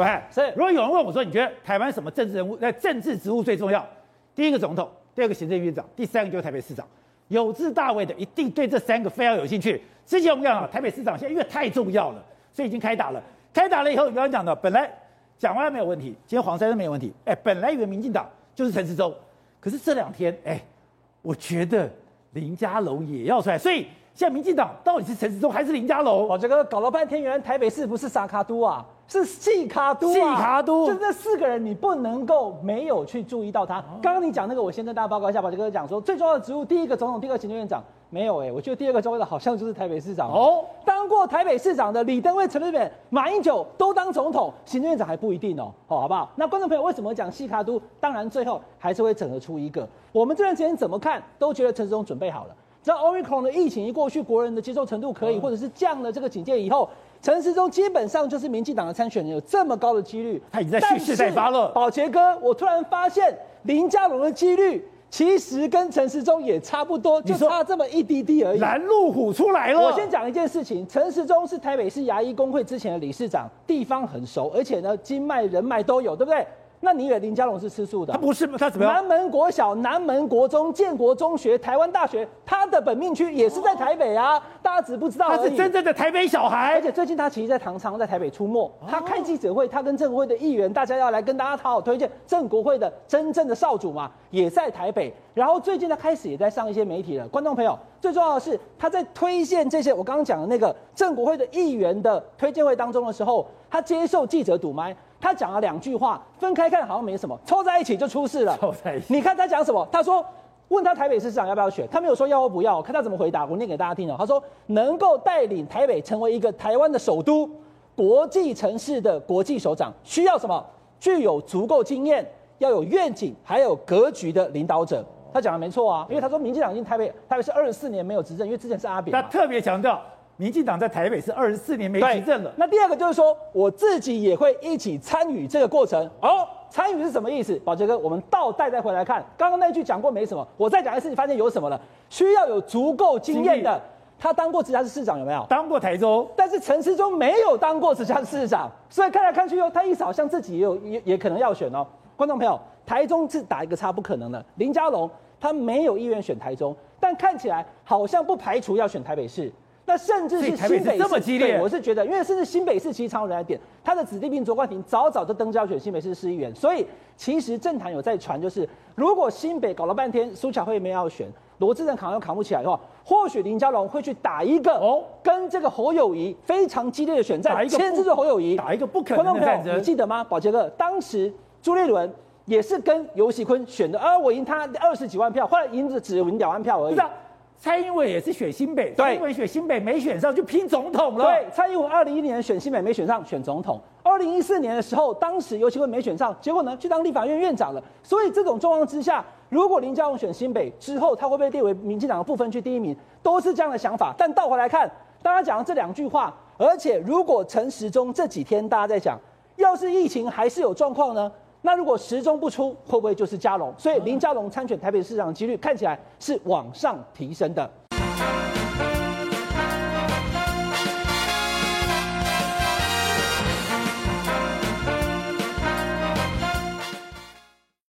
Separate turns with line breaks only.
喂，是。如果有人问我说，你觉得台湾什么政治人物、在政治职务最重要？第一个总统，第二个行政院长，第三个就是台北市长。有志大为的一定对这三个非常有兴趣。之前我们讲啊，台北市长现在因为太重要了，所以已经开打了。开打了以后，你刚刚讲的，本来讲完没有问题，今天黄珊珊没有问题。哎，本来以为民进党就是陈时中，可是这两天，哎，我觉得林佳龙也要出来，所以。现在民进党到底是陈时中还是林佳龙？
我，这个搞了半天，原来台北市不是沙卡都啊，是细卡都啊。
四脚督，
就这四个人，你不能够没有去注意到他。刚刚你讲那个，我先跟大家报告一下，宝杰哥讲说最重要的职务，第一个总统，第二个行政院长，没有哎、欸，我觉得第二个重要的好像就是台北市长哦。当过台北市长的李登辉、陈水扁、马英九都当总统，行政院长还不一定哦。好，好不好？那观众朋友为什么讲细卡都？当然最后还是会整合出一个。我们这段时间怎么看都觉得陈时中准备好了。只要 Omicron 的疫情一过去，国人的接受程度可以，或者是降了这个警戒以后，陈时中基本上就是民进党的参选人，有这么高的几率，
他已经在蓄势待发了。
宝杰哥，我突然发现林佳龙的几率其实跟陈时中也差不多，就差这么一滴滴而已。
拦路虎出来了。
我先讲一件事情，陈时中是台北市牙医工会之前的理事长，地方很熟，而且呢，经脉人脉都有，对不对？那你以为林佳龙是吃素的？
他不是，他怎么样？
南门国小、南门国中、建国中学、台湾大学，他的本命区也是在台北啊！大家只不知道。
他是真正的台北小孩，
而且最近他其实，在唐昌，在台北出没。他开记者会，他跟正国会的议员，大家要来跟大家好好推荐正国会的真正的少主嘛，也在台北。然后最近他开始也在上一些媒体了。观众朋友，最重要的是他在推荐这些我刚刚讲的那个正国会的议员的推荐会当中的时候，他接受记者堵麦。他讲了两句话，分开看好像没什么，凑在一起就出事了。
凑在一起，
你看他讲什么？他说，问他台北市市长要不要选，他没有说要或不要，看他怎么回答。我念给大家听哦。他说，能够带领台北成为一个台湾的首都、国际城市的国际首长，需要什么？具有足够经验、要有愿景、还有格局的领导者。他讲的没错啊，因为他说民进党已经台北台北是二十四年没有执政，因为之前是阿扁。
他特别强调。民进党在台北是二十四年没执政了。
那第二个就是说，我自己也会一起参与这个过程。哦，参与是什么意思？宝杰哥，我们倒带再回来看，刚刚那句讲过没什么，我再讲一次，你发现有什么了？需要有足够经验的。他当过直辖市市长有没有？
当过台中，
但是陈时中没有当过直辖市市长，所以看来看去哟，他意思好像自己也有也也可能要选哦。观众朋友，台中是打一个叉，不可能的。林佳龙他没有意愿选台中，但看起来好像不排除要选台北市。那甚至是新北市，
这么激烈，
我是觉得，因为甚至新北市其实常有人来点，他的子弟兵卓冠廷早早就登交选新北市市议员，所以其实政坛有在传，就是如果新北搞了半天苏巧慧没有要选，罗智郑扛又扛不起来的话，或许林佳龙会去打一个哦，跟这个侯友谊非常激烈的选战，牵制住侯友谊，
打一个不可能的战争，
你记得吗？宝杰哥，当时朱立伦也是跟尤喜坤选的，而我赢他二十几万票，后来赢的只有两万票而已。
蔡英文也是选新北，
对，
蔡英文选新北没选上就拼总统了。
对，蔡英文二零一零年选新北没选上，选总统。二零一四年的时候，当时尤其会没选上，结果呢去当立法院院长了。所以这种状况之下，如果林佳龙选新北之后，他会被列为民进党的部分区第一名，都是这样的想法。但倒回来看，大家讲的这两句话，而且如果陈时中这几天大家在讲，要是疫情还是有状况呢？那如果时钟不出，会不会就是佳龙？所以林佳龙参选台北市长的几率看起来是往上提升的。